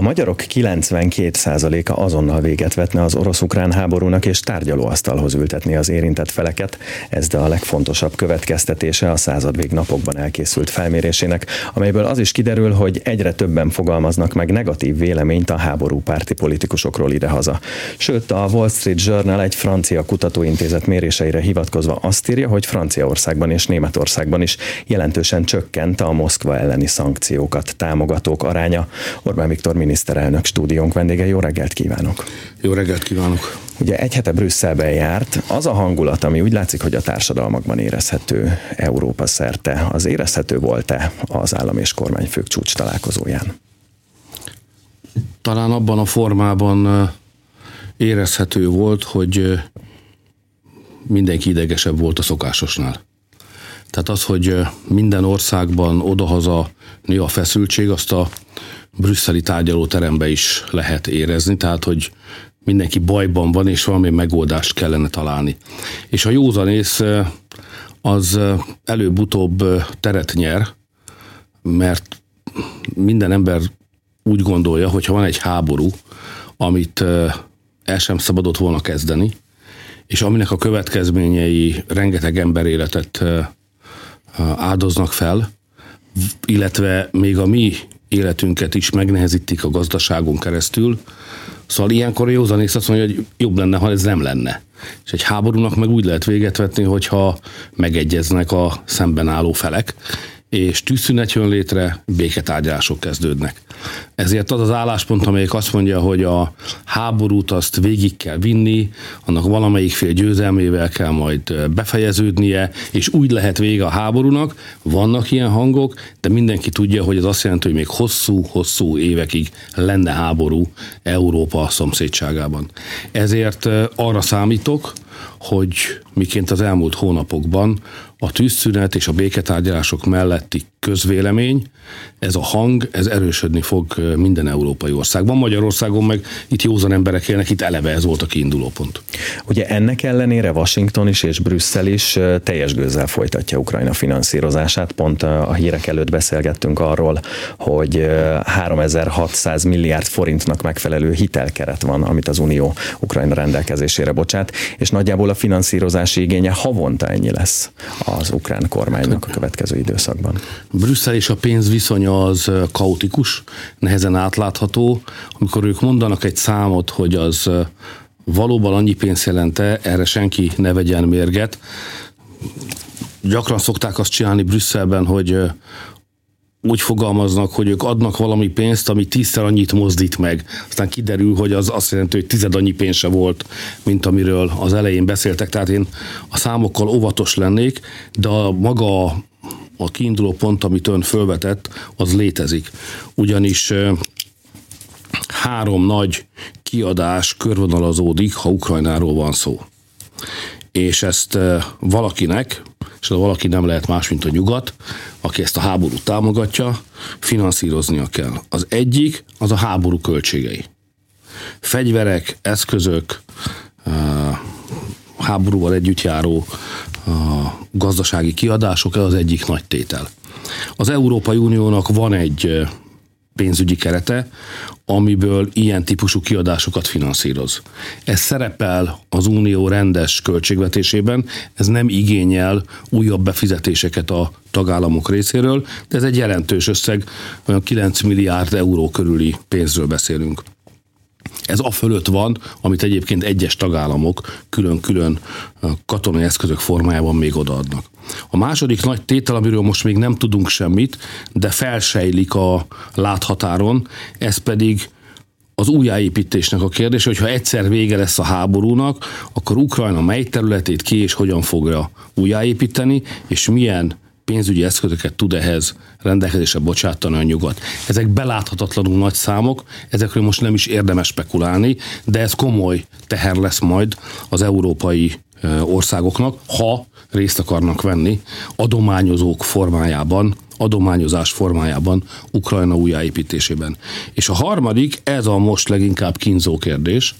A magyarok 92%-a azonnal véget vetne az orosz-ukrán háborúnak és tárgyalóasztalhoz ültetni az érintett feleket. Ez de a legfontosabb következtetése a századvég napokban elkészült felmérésének, amelyből az is kiderül, hogy egyre többen fogalmaznak meg negatív véleményt a háború párti politikusokról idehaza. Sőt, a Wall Street Journal egy francia kutatóintézet méréseire hivatkozva azt írja, hogy Franciaországban és Németországban is jelentősen csökkent a Moszkva elleni szankciókat támogatók aránya. Orbán Viktor miniszterelnök stúdiónk vendége, jó reggelt kívánok! Jó reggelt kívánok! Ugye egy hete Brüsszelben járt, az a hangulat, ami úgy látszik, hogy a társadalmakban érezhető Európa szerte, az érezhető volt-e az állam és kormányfők csúcs találkozóján? Talán abban a formában érezhető volt, hogy mindenki idegesebb volt a szokásosnál. Tehát az, hogy minden országban odahaza nő a feszültség, azt a brüsszeli tárgyalóterembe is lehet érezni, tehát hogy mindenki bajban van, és valami megoldást kellene találni. És a józanész az előbb-utóbb teret nyer, mert minden ember úgy gondolja, hogy ha van egy háború, amit el sem szabadott volna kezdeni, és aminek a következményei rengeteg ember életet áldoznak fel, illetve még a mi életünket is megnehezítik a gazdaságon keresztül. Szóval ilyenkor a józanész azt mondja, hogy jobb lenne, ha ez nem lenne. És egy háborúnak meg úgy lehet véget vetni, hogyha megegyeznek a szemben álló felek, és tűzszünet jön létre, béketárgyalások kezdődnek. Ezért az az álláspont, amelyik azt mondja, hogy a háborút azt végig kell vinni, annak valamelyik fél győzelmével kell majd befejeződnie, és úgy lehet vége a háborúnak. Vannak ilyen hangok, de mindenki tudja, hogy ez azt jelenti, hogy még hosszú-hosszú évekig lenne háború Európa szomszédságában. Ezért arra számítok, hogy miként az elmúlt hónapokban a tűzszünet és a béketárgyalások melletti közvélemény, ez a hang, ez erősödni fog minden európai országban. Magyarországon meg itt józan emberek élnek, itt eleve ez volt a kiinduló pont. Ugye ennek ellenére Washington is és Brüsszel is teljes gőzzel folytatja Ukrajna finanszírozását. Pont a hírek előtt beszélgettünk arról, hogy 3600 milliárd forintnak megfelelő hitelkeret van, amit az Unió Ukrajna rendelkezésére bocsát, és nagyjából a finanszírozási igénye havonta ennyi lesz az ukrán kormánynak a következő időszakban. Brüsszel és a pénz viszonya az kaotikus, nehezen átlátható. Amikor ők mondanak egy számot, hogy az valóban annyi pénzt jelente, erre senki ne vegyen mérget. Gyakran szokták azt csinálni Brüsszelben, hogy úgy fogalmaznak, hogy ők adnak valami pénzt, ami tízszer annyit mozdít meg. Aztán kiderül, hogy az azt jelenti, hogy tized annyi pénz se volt, mint amiről az elején beszéltek. Tehát én a számokkal óvatos lennék, de a maga a kiinduló pont, amit ön fölvetett, az létezik. Ugyanis három nagy kiadás körvonalazódik, ha Ukrajnáról van szó. És ezt valakinek, és a valaki nem lehet más, mint a nyugat, aki ezt a háborút támogatja, finanszíroznia kell. Az egyik az a háború költségei. Fegyverek, eszközök, háborúval együtt járó gazdasági kiadások, ez az egyik nagy tétel. Az Európai Uniónak van egy pénzügyi kerete, amiből ilyen típusú kiadásokat finanszíroz. Ez szerepel az unió rendes költségvetésében, ez nem igényel újabb befizetéseket a tagállamok részéről, de ez egy jelentős összeg, olyan 9 milliárd euró körüli pénzről beszélünk. Ez a fölött van, amit egyébként egyes tagállamok külön-külön katonai eszközök formájában még odaadnak. A második nagy tétel, amiről most még nem tudunk semmit, de felsejlik a láthatáron, ez pedig az újjáépítésnek a kérdés, hogy ha egyszer vége lesz a háborúnak, akkor Ukrajna mely területét ki és hogyan fogja újjáépíteni, és milyen pénzügyi eszközöket tud ehhez rendelkezésre bocsátani a nyugat. Ezek beláthatatlanul nagy számok, ezekről most nem is érdemes spekulálni, de ez komoly teher lesz majd az európai országoknak, ha részt akarnak venni adományozók formájában, adományozás formájában Ukrajna újjáépítésében. És a harmadik, ez a most leginkább kínzó kérdés,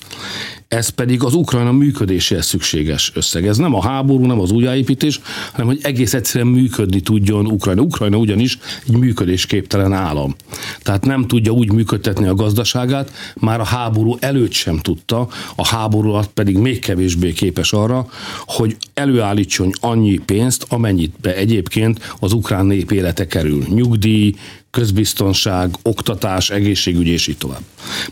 ez pedig az Ukrajna működéséhez szükséges összeg. Ez nem a háború, nem az újjáépítés, hanem hogy egész egyszerűen működni tudjon Ukrajna. Ukrajna ugyanis egy működésképtelen állam. Tehát nem tudja úgy működtetni a gazdaságát, már a háború előtt sem tudta, a háború alatt pedig még kevésbé képes arra, hogy előállítson annyi pénzt, amennyit be egyébként az ukrán nép élete kerül. Nyugdíj, közbiztonság, oktatás, egészségügy és így tovább.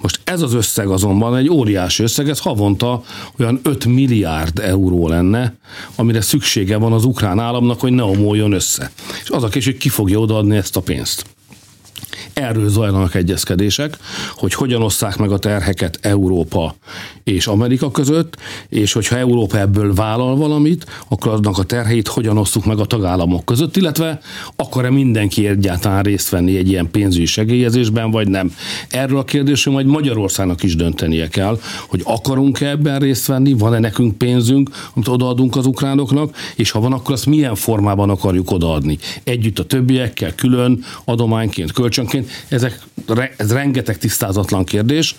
Most ez az összeg azonban egy óriási összeg, ez havonta olyan 5 milliárd euró lenne, amire szüksége van az ukrán államnak, hogy ne omoljon össze. És az a kés, hogy ki fogja odaadni ezt a pénzt. Erről zajlanak egyezkedések, hogy hogyan osszák meg a terheket Európa és Amerika között, és hogyha Európa ebből vállal valamit, akkor aznak a terheit hogyan osszuk meg a tagállamok között, illetve akar-e mindenki egyáltalán részt venni egy ilyen pénzügyi segélyezésben, vagy nem. Erről a kérdésről majd Magyarországnak is döntenie kell, hogy akarunk-e ebben részt venni, van-e nekünk pénzünk, amit odaadunk az ukránoknak, és ha van, akkor azt milyen formában akarjuk odaadni. Együtt a többiekkel, külön, adományként, kölcsönként. Ezek, ez rengeteg tisztázatlan kérdés.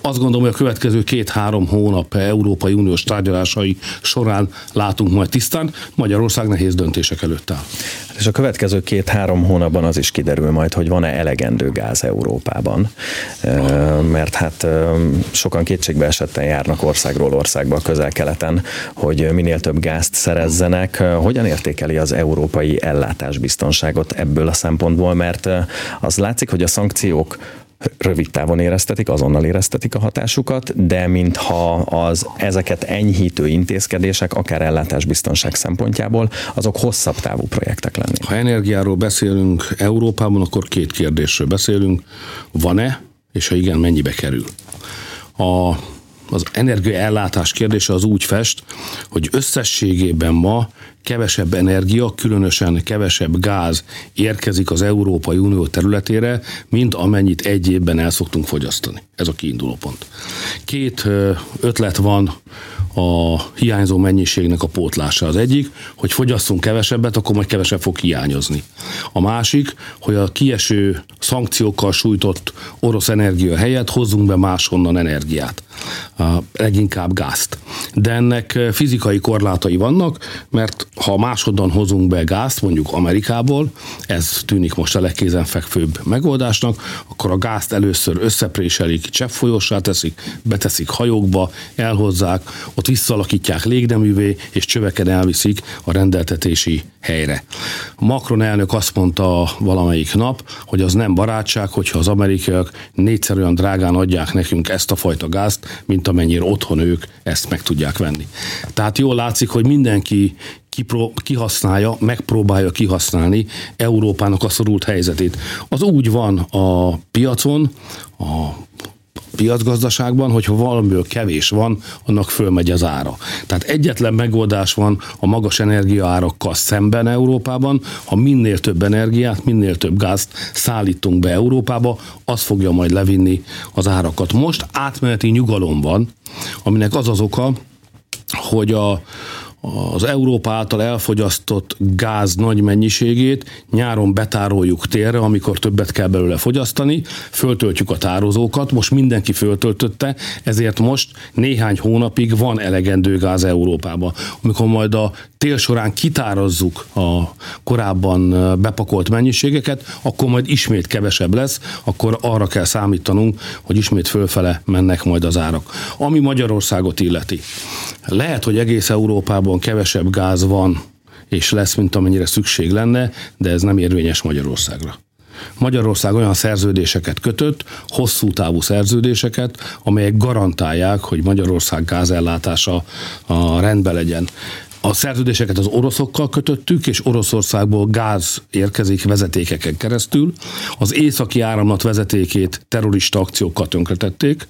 Azt gondolom, hogy a következő két-három hónap Európai Uniós tárgyalásai során látunk majd tisztán. Magyarország nehéz döntések előtt áll. És a következő két-három hónapban az is kiderül majd, hogy van-e elegendő gáz Európában. Mert hát sokan kétségbe esetten járnak országról országba közel-keleten, hogy minél több gázt szerezzenek. Hogyan értékeli az európai ellátásbiztonságot ebből a szempontból? Mert az látszik, hogy a szankciók rövid távon éreztetik, azonnal éreztetik a hatásukat, de mintha az ezeket enyhítő intézkedések, akár ellátásbiztonság szempontjából, azok hosszabb távú projektek lennének. Ha energiáról beszélünk Európában, akkor két kérdésről beszélünk. Van-e, és ha igen, mennyibe kerül? A az energiaellátás kérdése az úgy fest, hogy összességében ma kevesebb energia, különösen kevesebb gáz érkezik az Európai Unió területére, mint amennyit egy évben el szoktunk fogyasztani. Ez a kiinduló pont. Két ötlet van a hiányzó mennyiségnek a pótlása. Az egyik, hogy fogyasszunk kevesebbet, akkor majd kevesebb fog hiányozni. A másik, hogy a kieső szankciókkal sújtott orosz energia helyett hozzunk be máshonnan energiát, leginkább gázt. De ennek fizikai korlátai vannak, mert ha máshonnan hozunk be gázt, mondjuk Amerikából, ez tűnik most a legkézenfekvőbb megoldásnak, akkor a gázt először összepréselik, cseppfolyossá teszik, beteszik hajókba, elhozzák, ott visszalakítják légneművé, és csöveken elviszik a rendeltetési helyre. Macron elnök azt mondta valamelyik nap, hogy az nem barátság, hogyha az amerikaiak négyszer olyan drágán adják nekünk ezt a fajta gázt, mint amennyire otthon ők ezt meg tudják venni. Tehát jól látszik, hogy mindenki kihasználja, megpróbálja kihasználni Európának a szorult helyzetét. Az úgy van a piacon, a piacgazdaságban, hogyha valamiből kevés van, annak fölmegy az ára. Tehát egyetlen megoldás van a magas energiaárakkal szemben Európában, ha minél több energiát, minél több gázt szállítunk be Európába, az fogja majd levinni az árakat. Most átmeneti nyugalom van, aminek az az oka, hogy a, az Európa által elfogyasztott gáz nagy mennyiségét nyáron betároljuk térre, amikor többet kell belőle fogyasztani, föltöltjük a tározókat, most mindenki föltöltötte, ezért most néhány hónapig van elegendő gáz Európában. Amikor majd a tél során kitározzuk a korábban bepakolt mennyiségeket, akkor majd ismét kevesebb lesz, akkor arra kell számítanunk, hogy ismét fölfele mennek majd az árak. Ami Magyarországot illeti. Lehet, hogy egész Európában kevesebb gáz van és lesz, mint amennyire szükség lenne, de ez nem érvényes Magyarországra. Magyarország olyan szerződéseket kötött, hosszú távú szerződéseket, amelyek garantálják, hogy Magyarország gázellátása a rendben legyen. A szerződéseket az oroszokkal kötöttük, és Oroszországból gáz érkezik vezetékeken keresztül. Az északi áramlat vezetékét terrorista akciókkal tönkretették,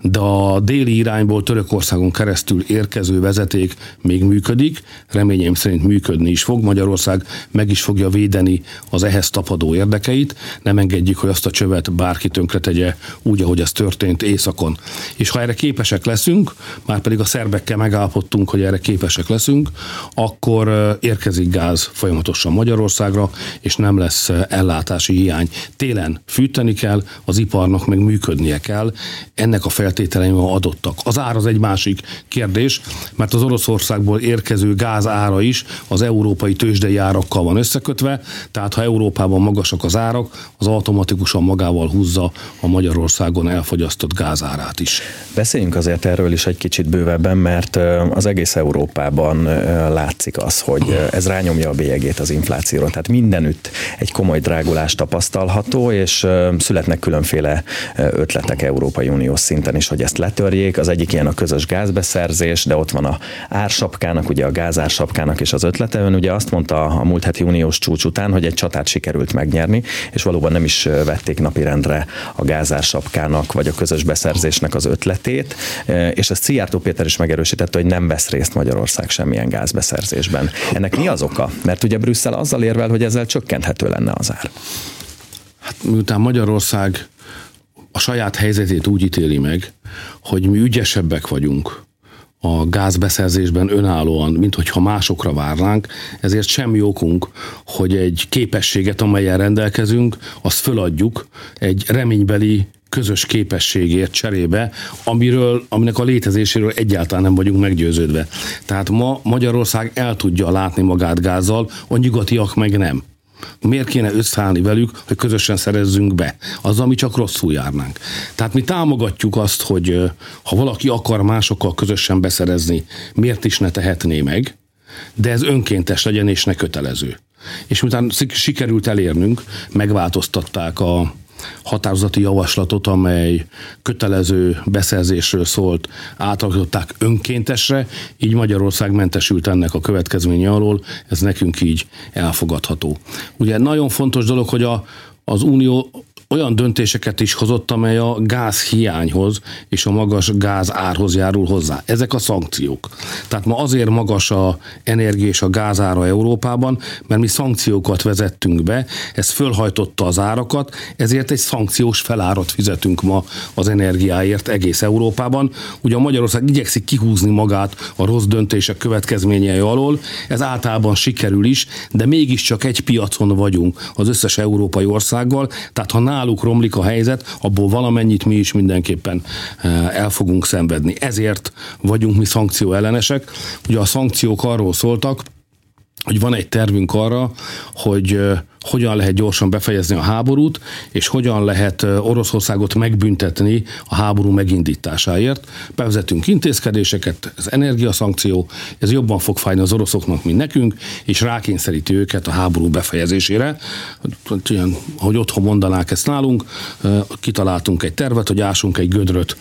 de a déli irányból Törökországon keresztül érkező vezeték még működik, reményeim szerint működni is fog. Magyarország meg is fogja védeni az ehhez tapadó érdekeit, nem engedjük, hogy azt a csövet bárki tönkretegye úgy, ahogy ez történt északon. És ha erre képesek leszünk, már pedig a szerbekkel megállapodtunk, hogy erre képesek leszünk, akkor érkezik gáz folyamatosan Magyarországra, és nem lesz ellátási hiány. Télen fűteni kell, az iparnak meg működnie kell ennek a feltételei ma adottak. Az ár az egy másik kérdés, mert az Oroszországból érkező gáz ára is az európai tőzsdei árakkal van összekötve, tehát ha Európában magasak az árak, az automatikusan magával húzza a Magyarországon elfogyasztott gázárát is. Beszéljünk azért erről is egy kicsit bővebben, mert az egész Európában látszik az, hogy ez rányomja a bélyegét az inflációra. Tehát mindenütt egy komoly drágulás tapasztalható, és születnek különféle ötletek Európai Uniós szinten is, hogy ezt letörjék. Az egyik ilyen a közös gázbeszerzés, de ott van a ársapkának, ugye a gázársapkának is az ötlete. Ön ugye azt mondta a múlt heti uniós csúcs után, hogy egy csatát sikerült megnyerni, és valóban nem is vették napirendre a gázársapkának vagy a közös beszerzésnek az ötletét, és ezt Szijjártó Péter is megerősítette, hogy nem vesz részt Magyarország semmilyen gázbeszerzésben. Ennek mi az oka? Mert ugye Brüsszel azzal érvel, hogy ezzel csökkenthető lenne az ár. Hát miután Magyarország a saját helyzetét úgy ítéli meg, hogy mi ügyesebbek vagyunk a gázbeszerzésben önállóan, mint hogyha másokra várnánk, ezért semmi okunk, hogy egy képességet, amelyen rendelkezünk, azt föladjuk egy reménybeli közös képességért cserébe, amiről, aminek a létezéséről egyáltalán nem vagyunk meggyőződve. Tehát ma Magyarország el tudja látni magát gázzal, a nyugatiak meg nem. Miért kéne összeállni velük, hogy közösen szerezzünk be? Azzal mi csak rosszul járnánk. Tehát mi támogatjuk azt, hogy ha valaki akar másokkal közösen beszerezni, miért is ne tehetné meg, de ez önkéntes legyen és ne kötelező. És miután sikerült elérnünk, megváltoztatták a határozati javaslatot, amely kötelező beszerzésről szólt, átalakították önkéntesre, így Magyarország mentesült ennek a következménye alól, ez nekünk így elfogadható. Ugye nagyon fontos dolog, hogy a, az Unió olyan döntéseket is hozott, amely a gáz hiányhoz és a magas gáz árhoz járul hozzá. Ezek a szankciók. Tehát ma azért magas a energia és a gázára Európában, mert mi szankciókat vezettünk be, ez fölhajtotta az árakat, ezért egy szankciós felárat fizetünk ma az energiáért egész Európában. Ugye a Magyarország igyekszik kihúzni magát a rossz döntések következményei alól, ez általában sikerül is, de mégiscsak egy piacon vagyunk az összes európai országgal, tehát ha náluk romlik a helyzet, abból valamennyit mi is mindenképpen eh, el fogunk szenvedni. Ezért vagyunk mi szankció ellenesek. Ugye a szankciók arról szóltak, hogy van egy tervünk arra, hogy eh, hogyan lehet gyorsan befejezni a háborút, és hogyan lehet Oroszországot megbüntetni a háború megindításáért. Bevezetünk intézkedéseket, ez energiaszankció, ez jobban fog fájni az oroszoknak, mint nekünk, és rákényszeríti őket a háború befejezésére. Olyan, ahogy otthon mondanák ezt nálunk, kitaláltunk egy tervet, hogy ásunk egy gödröt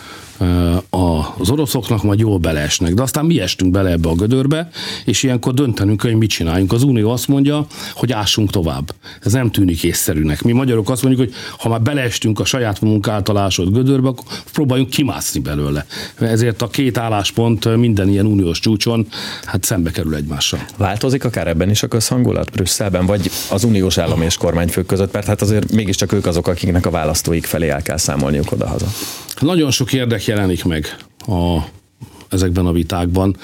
az oroszoknak, majd jól beleesnek. De aztán mi estünk bele ebbe a gödörbe, és ilyenkor döntenünk, hogy mit csináljunk. Az Unió azt mondja, hogy ássunk tovább. Ez nem tűnik észszerűnek. Mi magyarok azt mondjuk, hogy ha már beleestünk a saját munk által ásott gödörbe, akkor próbáljunk kimászni belőle. Ezért a két álláspont minden ilyen uniós csúcson hát szembe kerül egymással. Változik akár ebben is a közhangulat Brüsszelben, vagy az uniós állam és kormányfők között, mert hát azért mégiscsak ők azok, akiknek a választóik felé el kell számolniuk odahaza. Nagyon sok érdek jelenik meg a ezekben a vitákban.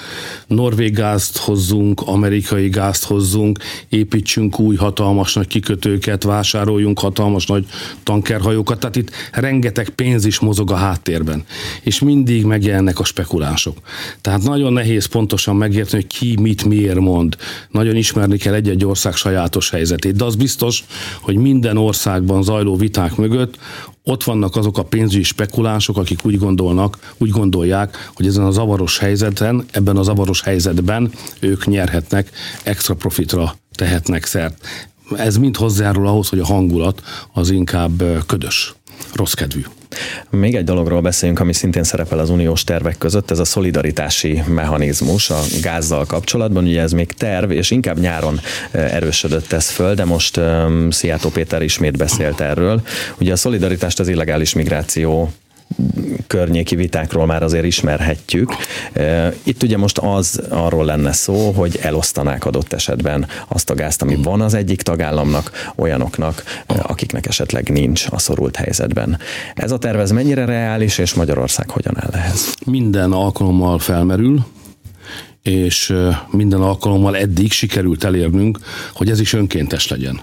Norvég gázt hozzunk, amerikai gázt hozzunk, építsünk új hatalmas nagy kikötőket, vásároljunk hatalmas nagy tankerhajókat, tehát itt rengeteg pénz is mozog a háttérben, és mindig megjelennek a spekulánsok. Tehát nagyon nehéz pontosan megérteni, hogy ki mit miért mond. Nagyon ismerni kell egy-egy ország sajátos helyzetét, de az biztos, hogy minden országban zajló viták mögött ott vannak azok a pénzügyi spekulánsok, akik úgy gondolnak, úgy gondolják, hogy ezen a zavaros helyzeten, ebben a zavaros helyzetben ők nyerhetnek, extra profitra tehetnek szert. Ez mind hozzájárul ahhoz, hogy a hangulat az inkább ködös, rossz kedvű. Még egy dologról beszéljünk, ami szintén szerepel az uniós tervek között, ez a szolidaritási mechanizmus a gázzal kapcsolatban. Ugye ez még terv, és inkább nyáron erősödött ez föl, de most um, Szijjátó Péter ismét beszélt erről. Ugye a szolidaritást az illegális migráció környéki vitákról már azért ismerhetjük. Itt ugye most az arról lenne szó, hogy elosztanák adott esetben azt a gázt, ami van az egyik tagállamnak, olyanoknak, akiknek esetleg nincs a szorult helyzetben. Ez a tervez mennyire reális, és Magyarország hogyan áll ehhez? Minden alkalommal felmerül, és minden alkalommal eddig sikerült elérnünk, hogy ez is önkéntes legyen.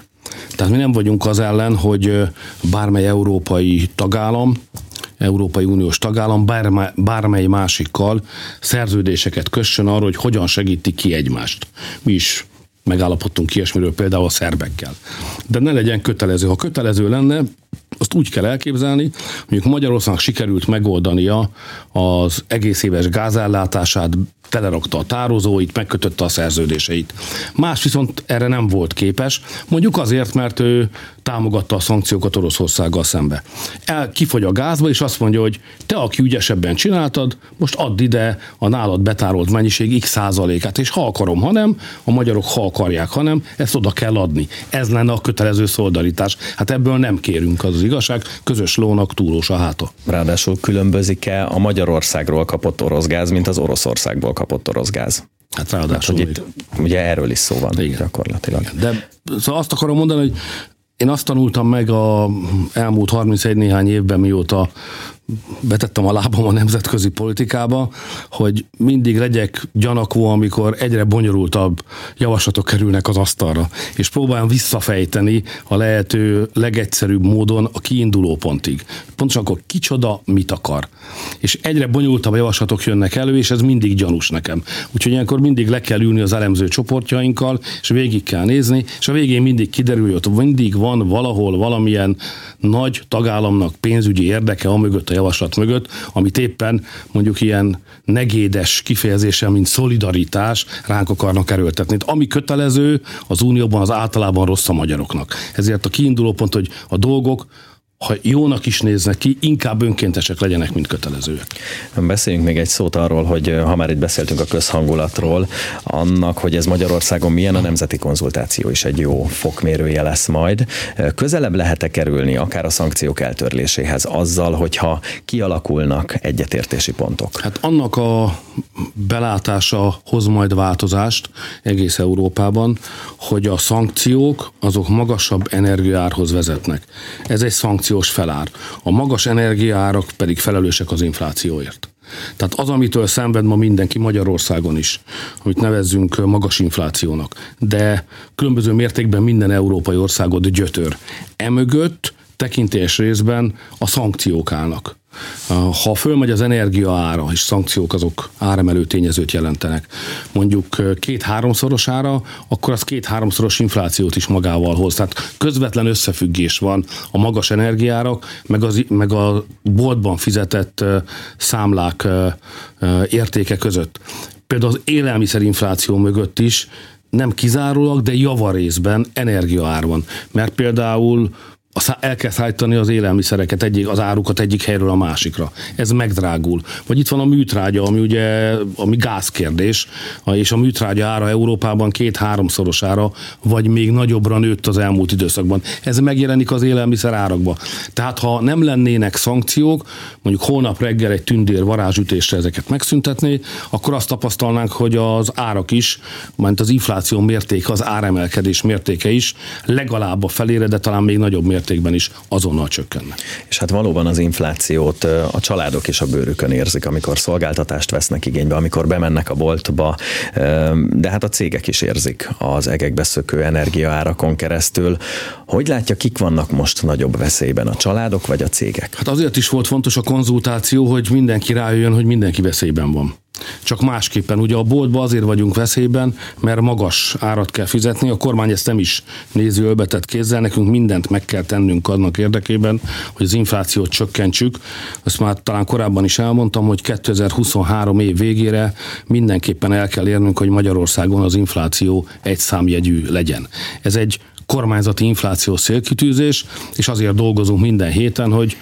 Tehát mi nem vagyunk az ellen, hogy bármely európai tagállam Európai Uniós tagállam bármely másikkal szerződéseket kössön arról, hogy hogyan segítik ki egymást. Mi is megállapodtunk ilyesmiről például a szerbekkel. De ne legyen kötelező. Ha kötelező lenne, azt úgy kell elképzelni, mondjuk Magyarországnak sikerült megoldania az egész éves gázellátását, telerakta a tározóit, megkötötte a szerződéseit. Más viszont erre nem volt képes, mondjuk azért, mert ő támogatta a szankciókat Oroszországgal szembe. El kifogy a gázba, és azt mondja, hogy te, aki ügyesebben csináltad, most add ide a nálad betárolt mennyiség x százalékát, és ha akarom, ha nem, a magyarok ha akarják, ha nem, ezt oda kell adni. Ez lenne a kötelező szolidaritás. Hát ebből nem kérünk, az, az igazság, közös lónak túlós a háta. Ráadásul különbözik-e a Magyarországról kapott orosz gáz, mint az Oroszországból kapott orosz gáz? Hát ráadásul. Hát, itt, ugye erről is szó van Igen. gyakorlatilag. Igen. De szóval azt akarom mondani, hogy én azt tanultam meg a elmúlt 31 néhány évben, mióta betettem a lábam a nemzetközi politikába, hogy mindig legyek gyanakvó, amikor egyre bonyolultabb javaslatok kerülnek az asztalra, és próbáljam visszafejteni a lehető legegyszerűbb módon a kiinduló pontig. Pontosan akkor kicsoda mit akar. És egyre bonyolultabb javaslatok jönnek elő, és ez mindig gyanús nekem. Úgyhogy ilyenkor mindig le kell ülni az elemző csoportjainkkal, és végig kell nézni, és a végén mindig kiderül, hogy mindig van valahol valamilyen nagy tagállamnak pénzügyi érdeke, amögött a javaslat mögött, amit éppen mondjuk ilyen negédes kifejezéssel, mint szolidaritás ránk akarnak erőltetni. Ami kötelező az Unióban az általában rossz a magyaroknak. Ezért a kiinduló pont, hogy a dolgok ha jónak is néznek ki, inkább önkéntesek legyenek, mint kötelezőek. Beszéljünk még egy szót arról, hogy ha már itt beszéltünk a közhangulatról, annak, hogy ez Magyarországon milyen a nemzeti konzultáció is egy jó fokmérője lesz majd. Közelebb lehet-e kerülni akár a szankciók eltörléséhez azzal, hogyha kialakulnak egyetértési pontok? Hát annak a belátása hoz majd változást egész Európában, hogy a szankciók azok magasabb energiárhoz vezetnek. Ez egy szankciós felár. A magas energiárak pedig felelősek az inflációért. Tehát az, amitől szenved ma mindenki Magyarországon is, amit nevezzünk magas inflációnak, de különböző mértékben minden európai országot gyötör. Emögött tekintés részben a szankciók állnak. Ha fölmegy az energia ára, és szankciók azok áremelő tényezőt jelentenek, mondjuk két-háromszoros ára, akkor az két-háromszoros inflációt is magával hoz. Tehát közvetlen összefüggés van a magas energiárak, meg, az, meg a boltban fizetett számlák értéke között. Például az élelmiszerinfláció mögött is nem kizárólag, de javarészben energiaár van. Mert például el kell szállítani az élelmiszereket, egyik, az árukat egyik helyről a másikra. Ez megdrágul. Vagy itt van a műtrágya, ami ugye ami gázkérdés, és a műtrágya ára Európában két-háromszorosára, vagy még nagyobbra nőtt az elmúlt időszakban. Ez megjelenik az élelmiszer árakba. Tehát ha nem lennének szankciók, mondjuk holnap reggel egy tündér varázsütésre ezeket megszüntetné, akkor azt tapasztalnánk, hogy az árak is, mert az infláció mértéke, az áremelkedés mértéke is legalább a felére, de talán még nagyobb mértéke mértékben is azonnal csökkenne. És hát valóban az inflációt a családok is a bőrükön érzik, amikor szolgáltatást vesznek igénybe, amikor bemennek a boltba, de hát a cégek is érzik az egekbe szökő energiaárakon keresztül. Hogy látja, kik vannak most nagyobb veszélyben, a családok vagy a cégek? Hát azért is volt fontos a konzultáció, hogy mindenki rájöjjön, hogy mindenki veszélyben van. Csak másképpen, ugye a boltban azért vagyunk veszélyben, mert magas árat kell fizetni, a kormány ezt nem is nézi ölbetett kézzel, nekünk mindent meg kell tennünk annak érdekében, hogy az inflációt csökkentsük. Azt már talán korábban is elmondtam, hogy 2023 év végére mindenképpen el kell érnünk, hogy Magyarországon az infláció egy számjegyű legyen. Ez egy kormányzati inflációs szélkitűzés, és azért dolgozunk minden héten, hogy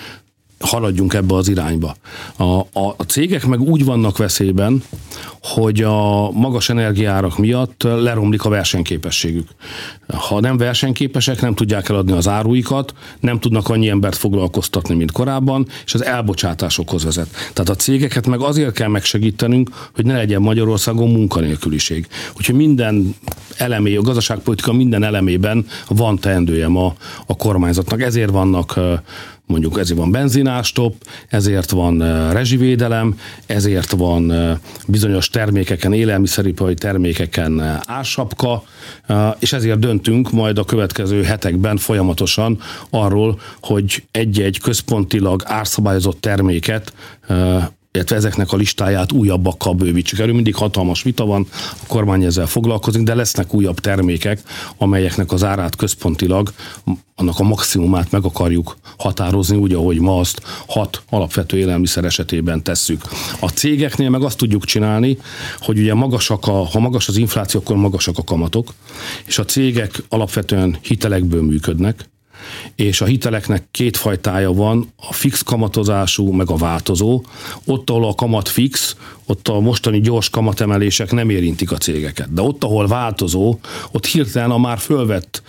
haladjunk ebbe az irányba. A, a, a cégek meg úgy vannak veszélyben, hogy a magas energiárak miatt leromlik a versenyképességük. Ha nem versenyképesek, nem tudják eladni az áruikat, nem tudnak annyi embert foglalkoztatni, mint korábban, és az elbocsátásokhoz vezet. Tehát a cégeket meg azért kell megsegítenünk, hogy ne legyen Magyarországon munkanélküliség. Úgyhogy minden elemé, a gazdaságpolitika minden elemében van teendője ma a kormányzatnak. Ezért vannak mondjuk ezért van benzinástop, ezért van rezsivédelem, ezért van bizonyos termékeken, élelmiszeripari termékeken ársapka, és ezért döntünk majd a következő hetekben folyamatosan arról, hogy egy-egy központilag árszabályozott terméket illetve ezeknek a listáját újabbakkal bővítsük. Erről mindig hatalmas vita van, a kormány ezzel foglalkozik, de lesznek újabb termékek, amelyeknek az árát központilag, annak a maximumát meg akarjuk határozni, úgy, ahogy ma azt hat alapvető élelmiszer esetében tesszük. A cégeknél meg azt tudjuk csinálni, hogy ugye magasak a, ha magas az infláció, akkor magasak a kamatok, és a cégek alapvetően hitelekből működnek, és a hiteleknek két fajtája van, a fix kamatozású, meg a változó. Ott, ahol a kamat fix, ott a mostani gyors kamatemelések nem érintik a cégeket. De ott, ahol változó, ott hirtelen a már fölvett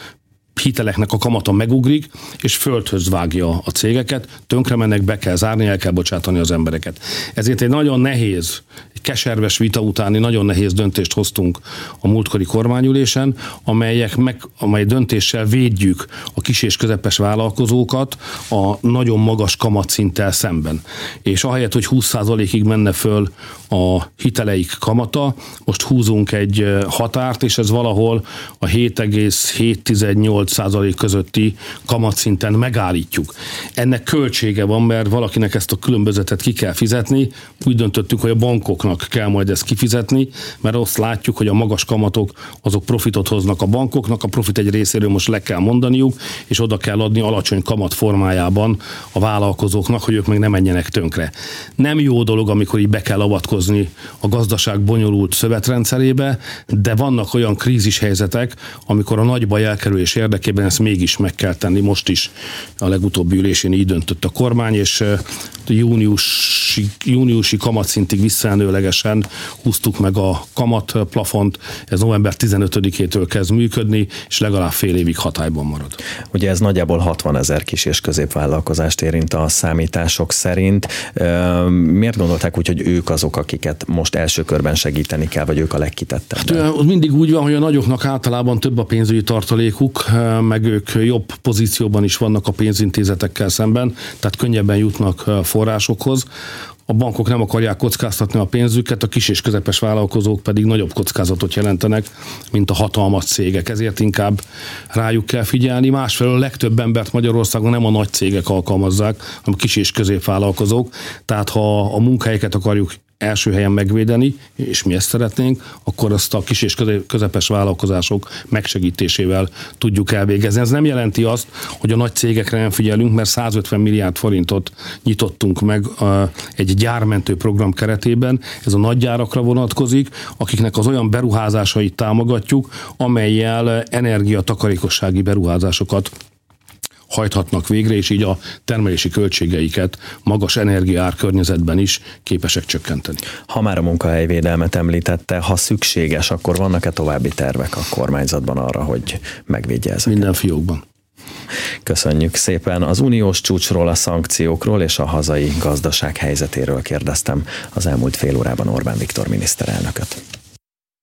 hiteleknek a kamata megugrik, és földhöz vágja a cégeket, tönkre mennek, be kell zárni, el kell bocsátani az embereket. Ezért egy nagyon nehéz, egy keserves vita utáni nagyon nehéz döntést hoztunk a múltkori kormányülésen, amelyek meg, amely döntéssel védjük a kis és közepes vállalkozókat a nagyon magas kamatszinttel szemben. És ahelyett, hogy 20%-ig menne föl a hiteleik kamata, most húzunk egy határt, és ez valahol a 7,7 8% közötti kamatszinten megállítjuk. Ennek költsége van, mert valakinek ezt a különbözetet ki kell fizetni. Úgy döntöttük, hogy a bankoknak kell majd ezt kifizetni, mert azt látjuk, hogy a magas kamatok azok profitot hoznak a bankoknak, a profit egy részéről most le kell mondaniuk, és oda kell adni alacsony kamat formájában a vállalkozóknak, hogy ők meg ne menjenek tönkre. Nem jó dolog, amikor így be kell avatkozni a gazdaság bonyolult szövetrendszerébe, de vannak olyan krízis helyzetek, amikor a nagy baj elkerül és érdekében ezt mégis meg kell tenni. Most is a legutóbbi ülésén így döntött a kormány, és júniusi, júniusi kamatszintig visszaenőlegesen húztuk meg a kamatplafont. Ez november 15-től kezd működni, és legalább fél évig hatályban marad. Ugye ez nagyjából 60 ezer kis és középvállalkozást érint a számítások szerint. Miért gondolták úgy, hogy ők azok, akiket most első körben segíteni kell, vagy ők a legkitettebb? Hát, mindig úgy van, hogy a nagyoknak általában több a pénzügyi tartalékuk, meg ők jobb pozícióban is vannak a pénzintézetekkel szemben, tehát könnyebben jutnak forrásokhoz. A bankok nem akarják kockáztatni a pénzüket, a kis és közepes vállalkozók pedig nagyobb kockázatot jelentenek, mint a hatalmas cégek. Ezért inkább rájuk kell figyelni. Másfelől a legtöbb embert Magyarországon nem a nagy cégek alkalmazzák, hanem a kis és középvállalkozók. Tehát ha a munkahelyeket akarjuk első helyen megvédeni, és mi ezt szeretnénk, akkor azt a kis és közepes vállalkozások megsegítésével tudjuk elvégezni. Ez nem jelenti azt, hogy a nagy cégekre nem figyelünk, mert 150 milliárd forintot nyitottunk meg egy gyármentő program keretében. Ez a nagy gyárakra vonatkozik, akiknek az olyan beruházásait támogatjuk, amelyel energiatakarékossági beruházásokat hajthatnak végre, és így a termelési költségeiket magas energiaár környezetben is képesek csökkenteni. Ha már a munkahelyvédelmet említette, ha szükséges, akkor vannak-e további tervek a kormányzatban arra, hogy megvédje ezeket? Minden fiókban. Köszönjük szépen. Az uniós csúcsról, a szankciókról és a hazai gazdaság helyzetéről kérdeztem az elmúlt fél órában Orbán Viktor miniszterelnököt.